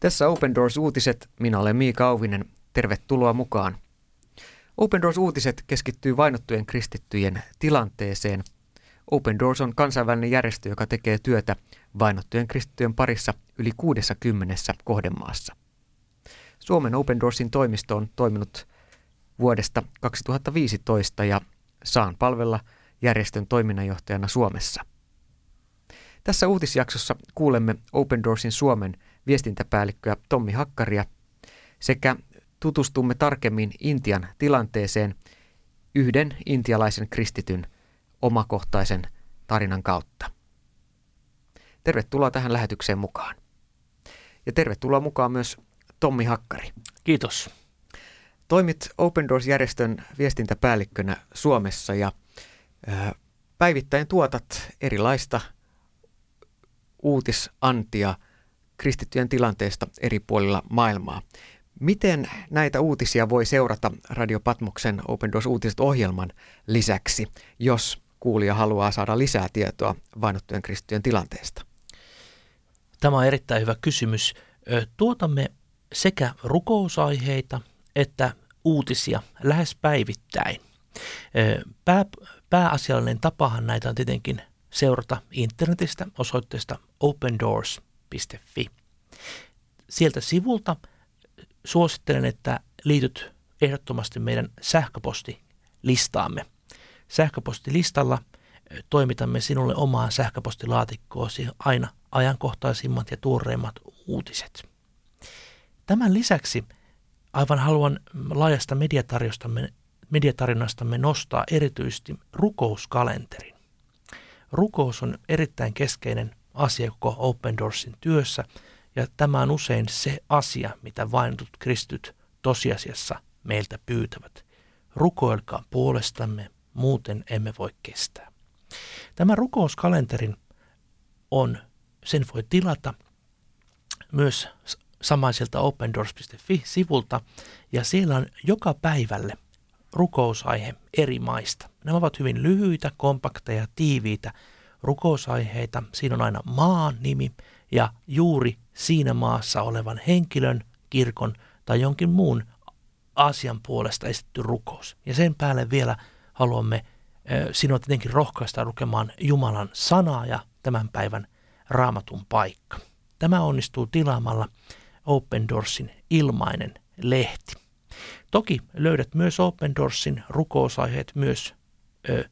Tässä Open Doors-uutiset. Minä olen Miika Auvinen. Tervetuloa mukaan. Open Doors-uutiset keskittyy vainottujen kristittyjen tilanteeseen. Open Doors on kansainvälinen järjestö, joka tekee työtä vainottujen kristittyjen parissa yli 60 kohdemaassa. Suomen Open Doorsin toimisto on toiminut vuodesta 2015 ja saan palvella järjestön toiminnanjohtajana Suomessa. Tässä uutisjaksossa kuulemme Open Doorsin Suomen viestintäpäällikköä Tommi Hakkaria sekä tutustumme tarkemmin Intian tilanteeseen yhden intialaisen kristityn omakohtaisen tarinan kautta. Tervetuloa tähän lähetykseen mukaan. Ja tervetuloa mukaan myös Tommi Hakkari. Kiitos. Toimit Open Doors-järjestön viestintäpäällikkönä Suomessa ja päivittäin tuotat erilaista uutisantia kristittyjen tilanteesta eri puolilla maailmaa. Miten näitä uutisia voi seurata Radio Patmoksen Open Doors uutiset ohjelman lisäksi, jos kuulija haluaa saada lisää tietoa vainottujen kristittyjen tilanteesta? Tämä on erittäin hyvä kysymys. Tuotamme sekä rukousaiheita että uutisia lähes päivittäin. Pää, pääasiallinen tapahan näitä on tietenkin seurata internetistä osoitteesta opendoors.fi. Sieltä sivulta suosittelen, että liityt ehdottomasti meidän sähköpostilistaamme. Sähköpostilistalla toimitamme sinulle omaan sähköpostilaatikkoasi aina ajankohtaisimmat ja tuoreimmat uutiset. Tämän lisäksi aivan haluan laajasta mediatarinastamme nostaa erityisesti rukouskalenterin. Rukous on erittäin keskeinen asia koko Open Doorsin työssä, ja tämä on usein se asia, mitä vainotut kristyt tosiasiassa meiltä pyytävät. Rukoilkaa puolestamme, muuten emme voi kestää. Tämä rukouskalenterin on, sen voi tilata myös samaiselta opendoors.fi-sivulta, ja siellä on joka päivälle rukousaihe eri maista. Nämä ovat hyvin lyhyitä, kompakteja, tiiviitä rukousaiheita. Siinä on aina maan nimi ja juuri siinä maassa olevan henkilön, kirkon tai jonkin muun asian puolesta esitetty rukous. Ja sen päälle vielä haluamme sinua tietenkin rohkaista lukemaan Jumalan sanaa ja tämän päivän raamatun paikka. Tämä onnistuu tilaamalla Open Doorsin ilmainen lehti. Toki löydät myös Open Doorsin rukousaiheet myös ö,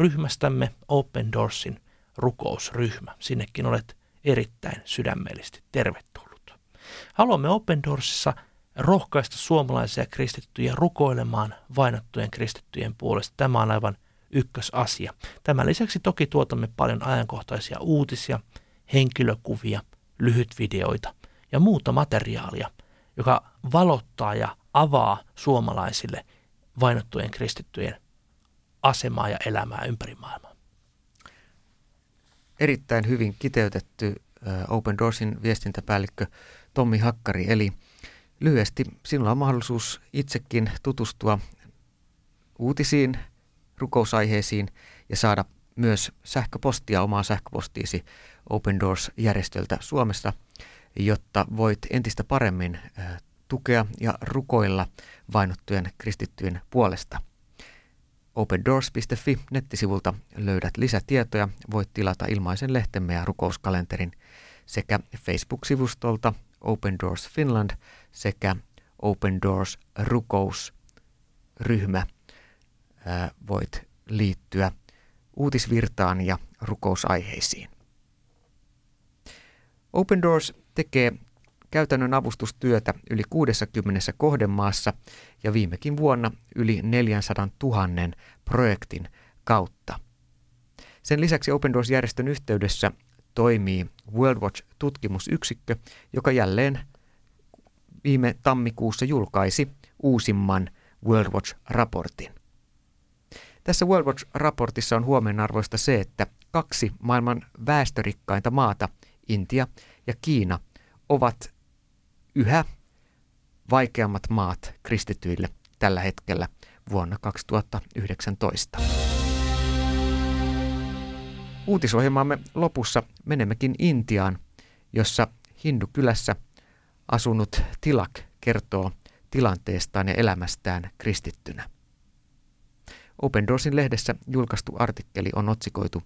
Facebook-ryhmästämme Open Doorsin rukousryhmä. Sinnekin olet erittäin sydämellisesti tervetullut. Haluamme Open Doorsissa rohkaista suomalaisia kristittyjä rukoilemaan vainottujen kristittyjen puolesta. Tämä on aivan ykkösasia. Tämän lisäksi toki tuotamme paljon ajankohtaisia uutisia, henkilökuvia, lyhytvideoita ja muuta materiaalia, joka valottaa ja avaa suomalaisille vainottujen kristittyjen asemaa ja elämää ympäri maailmaa. Erittäin hyvin kiteytetty Open Doorsin viestintäpäällikkö Tommi Hakkari. Eli lyhyesti sinulla on mahdollisuus itsekin tutustua uutisiin, rukousaiheisiin ja saada myös sähköpostia, omaa sähköpostiisi Open Doors-järjestöltä Suomessa, jotta voit entistä paremmin tukea ja rukoilla vainottujen kristittyjen puolesta. opendoors.fi nettisivulta löydät lisätietoja, voit tilata ilmaisen lehtemme ja rukouskalenterin sekä Facebook-sivustolta Open Doors Finland sekä Open Doors rukousryhmä voit liittyä uutisvirtaan ja rukousaiheisiin. Open Doors tekee käytännön avustustyötä yli 60 kohdemaassa ja viimekin vuonna yli 400 000 projektin kautta. Sen lisäksi Open Doors-järjestön yhteydessä toimii World Watch-tutkimusyksikkö, joka jälleen viime tammikuussa julkaisi uusimman World Watch-raportin. Tässä World Watch-raportissa on huomionarvoista se, että kaksi maailman väestörikkainta maata, Intia ja Kiina, ovat yhä vaikeammat maat kristityille tällä hetkellä vuonna 2019. Uutisohjelmamme lopussa menemmekin Intiaan, jossa Hindu-kylässä asunut Tilak kertoo tilanteestaan ja elämästään kristittynä. Open Doorsin lehdessä julkaistu artikkeli on otsikoitu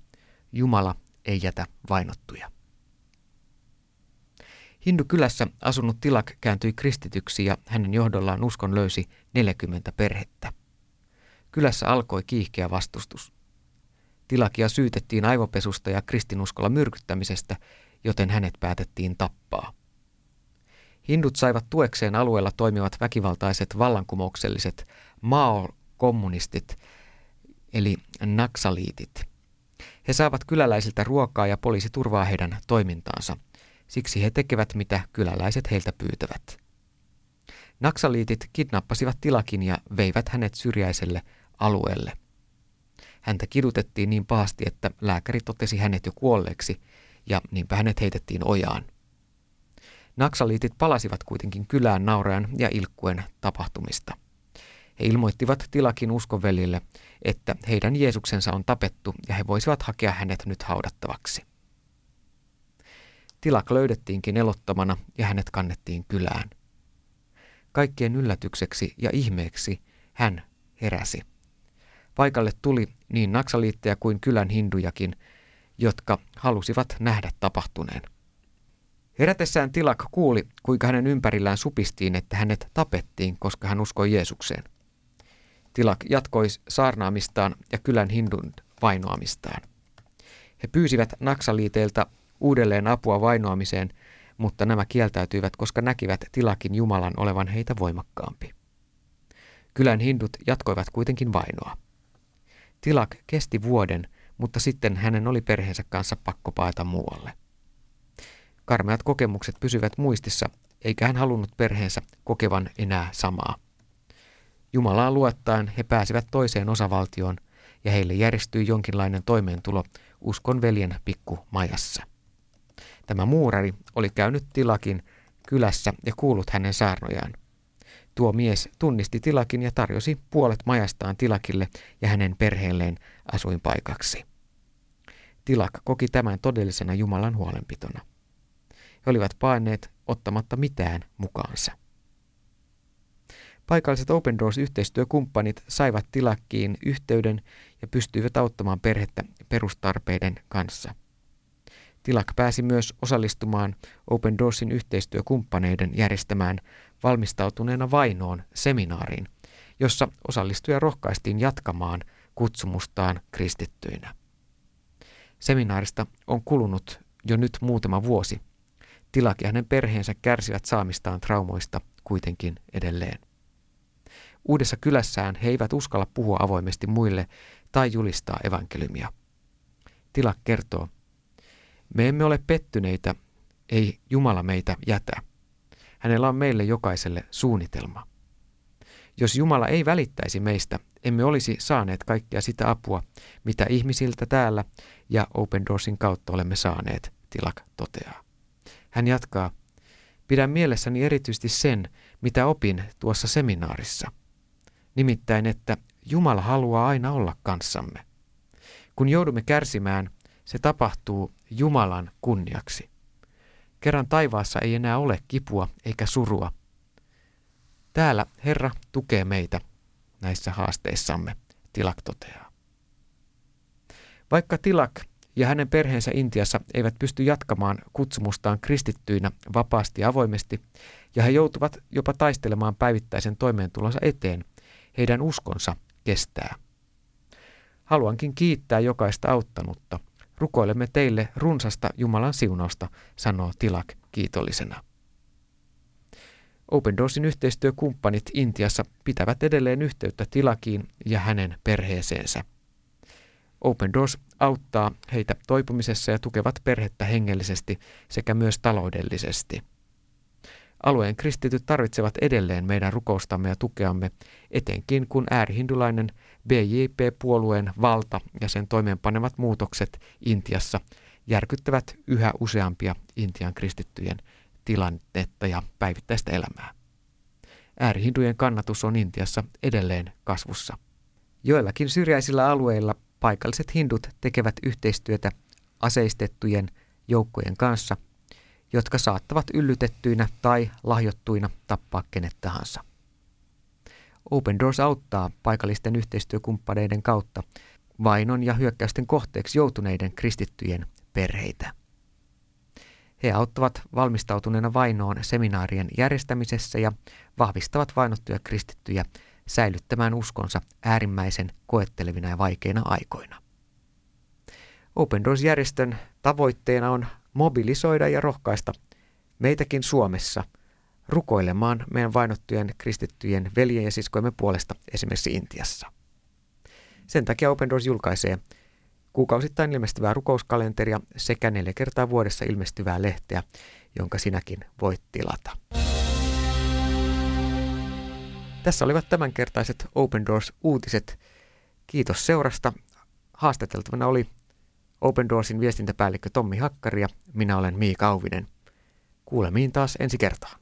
Jumala ei jätä vainottuja. Hindu-kylässä asunut Tilak kääntyi kristityksi ja hänen johdollaan uskon löysi 40 perhettä. Kylässä alkoi kiihkeä vastustus. Tilakia syytettiin aivopesusta ja kristinuskolla myrkyttämisestä, joten hänet päätettiin tappaa. Hindut saivat tuekseen alueella toimivat väkivaltaiset vallankumoukselliset Mao-kommunistit, eli naksaliitit. He saavat kyläläisiltä ruokaa ja poliisi turvaa heidän toimintaansa. Siksi he tekevät mitä kyläläiset heiltä pyytävät. Naksaliitit kidnappasivat Tilakin ja veivät hänet syrjäiselle alueelle. Häntä kidutettiin niin pahasti, että lääkäri totesi hänet jo kuolleeksi ja niinpä hänet heitettiin ojaan. Naksaliitit palasivat kuitenkin kylään naurajan ja ilkkuen tapahtumista. He ilmoittivat Tilakin uskonvelille, että heidän Jeesuksensa on tapettu ja he voisivat hakea hänet nyt haudattavaksi. Tilak löydettiinkin elottamana ja hänet kannettiin kylään. Kaikkien yllätykseksi ja ihmeeksi hän heräsi. Paikalle tuli niin naksaliitteja kuin kylän hindujakin, jotka halusivat nähdä tapahtuneen. Herätessään Tilak kuuli, kuinka hänen ympärillään supistiin, että hänet tapettiin, koska hän uskoi Jeesukseen. Tilak jatkoi saarnaamistaan ja kylän hindun vainoamistaan. He pyysivät Naksaliiteilta uudelleen apua vainoamiseen, mutta nämä kieltäytyivät, koska näkivät Tilakin Jumalan olevan heitä voimakkaampi. Kylän hindut jatkoivat kuitenkin vainoa. Tilak kesti vuoden, mutta sitten hänen oli perheensä kanssa pakko paeta muualle. Karmeat kokemukset pysyvät muistissa, eikä hän halunnut perheensä kokevan enää samaa. Jumalaan luottaen he pääsivät toiseen osavaltioon ja heille järjestyi jonkinlainen toimeentulo uskon veljen pikkumajassa. Tämä muurari oli käynyt Tilakin kylässä ja kuullut hänen saarnojaan. Tuo mies tunnisti Tilakin ja tarjosi puolet majastaan Tilakille ja hänen perheelleen asuinpaikaksi. Tilak koki tämän todellisena Jumalan huolenpitona. He olivat paineet ottamatta mitään mukaansa. Paikalliset Open Doors-yhteistyökumppanit saivat tilakkiin yhteyden ja pystyivät auttamaan perhettä perustarpeiden kanssa. Tilak pääsi myös osallistumaan Open Doorsin yhteistyökumppaneiden järjestämään valmistautuneena vainoon seminaariin, jossa osallistuja rohkaistiin jatkamaan kutsumustaan kristittyinä. Seminaarista on kulunut jo nyt muutama vuosi. Tilak ja hänen perheensä kärsivät saamistaan traumoista kuitenkin edelleen. Uudessa kylässään he eivät uskalla puhua avoimesti muille tai julistaa evankeliumia. Tilak kertoo, me emme ole pettyneitä, ei Jumala meitä jätä. Hänellä on meille jokaiselle suunnitelma. Jos Jumala ei välittäisi meistä, emme olisi saaneet kaikkea sitä apua, mitä ihmisiltä täällä ja Open Doorsin kautta olemme saaneet, Tilak toteaa. Hän jatkaa, pidän mielessäni erityisesti sen, mitä opin tuossa seminaarissa – nimittäin että Jumala haluaa aina olla kanssamme. Kun joudumme kärsimään, se tapahtuu Jumalan kunniaksi. Kerran taivaassa ei enää ole kipua eikä surua. Täällä Herra tukee meitä näissä haasteissamme, Tilak toteaa. Vaikka Tilak ja hänen perheensä Intiassa eivät pysty jatkamaan kutsumustaan kristittyinä vapaasti ja avoimesti, ja he joutuvat jopa taistelemaan päivittäisen toimeentulonsa eteen, heidän uskonsa kestää. Haluankin kiittää jokaista auttanutta. Rukoilemme teille runsasta Jumalan siunausta, sanoo Tilak kiitollisena. Open Doorsin yhteistyökumppanit Intiassa pitävät edelleen yhteyttä Tilakiin ja hänen perheeseensä. Open Doors auttaa heitä toipumisessa ja tukevat perhettä hengellisesti sekä myös taloudellisesti. Alueen kristityt tarvitsevat edelleen meidän rukoustamme ja tukeamme, etenkin kun äärihindulainen BJP-puolueen valta ja sen toimeenpanevat muutokset Intiassa järkyttävät yhä useampia Intian kristittyjen tilannetta ja päivittäistä elämää. Äärihindujen kannatus on Intiassa edelleen kasvussa. Joillakin syrjäisillä alueilla paikalliset hindut tekevät yhteistyötä aseistettujen joukkojen kanssa – jotka saattavat yllytettyinä tai lahjottuina tappaa kenet tahansa. Open Doors auttaa paikallisten yhteistyökumppaneiden kautta vainon ja hyökkäysten kohteeksi joutuneiden kristittyjen perheitä. He auttavat valmistautuneena vainoon seminaarien järjestämisessä ja vahvistavat vainottuja kristittyjä säilyttämään uskonsa äärimmäisen koettelevina ja vaikeina aikoina. Open Doors-järjestön tavoitteena on mobilisoida ja rohkaista meitäkin Suomessa rukoilemaan meidän vainottujen kristittyjen veljen ja siskoimme puolesta esimerkiksi Intiassa. Sen takia Open Doors julkaisee kuukausittain ilmestyvää rukouskalenteria sekä neljä kertaa vuodessa ilmestyvää lehteä, jonka sinäkin voit tilata. Tässä olivat tämänkertaiset Open Doors-uutiset. Kiitos seurasta. Haastateltavana oli Open Doorsin viestintäpäällikkö Tommi Hakkari ja minä olen Miika Auvinen. Kuulemiin taas ensi kertaan.